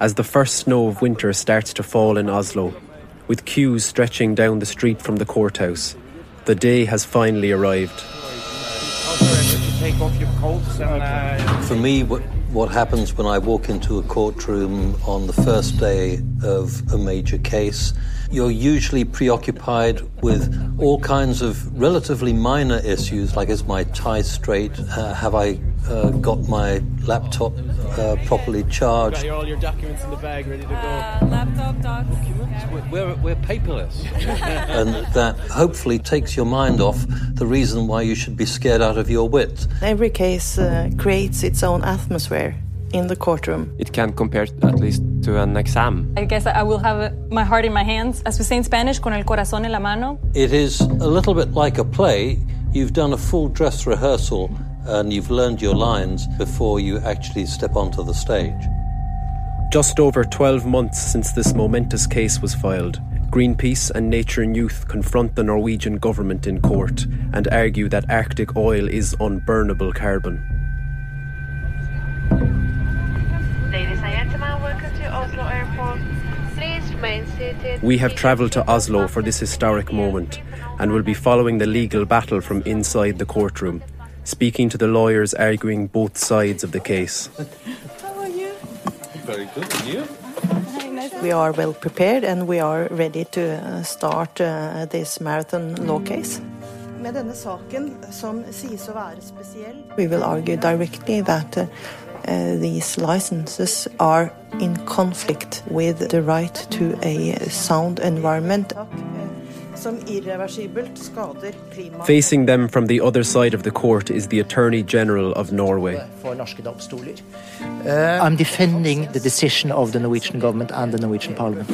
as the first snow of winter starts to fall in Oslo, with queues stretching down the street from the courthouse. The day has finally arrived. For me, what, what happens when I walk into a courtroom on the first day of a major case, you're usually preoccupied with all kinds of relatively minor issues, like is my tie straight? Uh, have I uh, got my laptop uh, properly charged? Got all your documents in the bag ready to go. Uh, laptop documents. We're, we're paperless. and that hopefully takes your mind off the reason why you should be scared out of your wits. Every case uh, creates its own atmosphere in the courtroom. It can compare at least to an exam. I guess I will have my heart in my hands. As we say in Spanish, con el corazón en la mano. It is a little bit like a play. You've done a full dress rehearsal and you've learned your lines before you actually step onto the stage. Just over 12 months since this momentous case was filed, Greenpeace and Nature and Youth confront the Norwegian government in court and argue that Arctic oil is unburnable carbon. Ladies and gentlemen, welcome to Oslo Airport. Please remain seated. We have travelled to Oslo for this historic moment and will be following the legal battle from inside the courtroom, speaking to the lawyers arguing both sides of the case. How are you? Very good. And you? We are well prepared and we are ready to uh, start uh, this marathon law case. Med denne saken, som sies å være spesiell We will argue directly that uh, uh, these licenses are in conflict with the right to a sound environment. Som irreversibelt skader klimaet. Facing them from the other side of the court is the Attorney General of Norway. for norske domstoler. Uh, I'm defending the decision of the Norwegian government and the Norwegian parliament.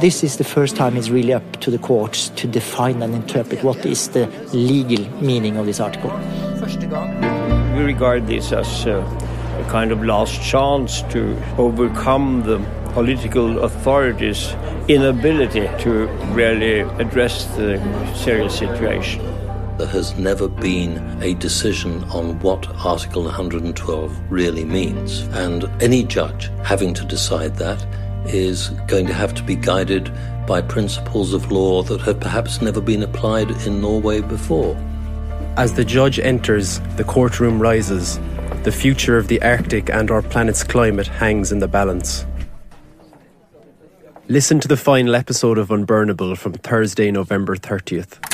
This is the first time it's really up to the courts to define and interpret what is the legal meaning of this article. We regard this as uh, a kind of last chance to overcome the political authorities' inability to really address the serious situation. There has never been a decision on what Article 112 really means, and any judge having to decide that is going to have to be guided by principles of law that have perhaps never been applied in Norway before. As the judge enters, the courtroom rises. The future of the Arctic and our planet's climate hangs in the balance. Listen to the final episode of Unburnable from Thursday, November 30th.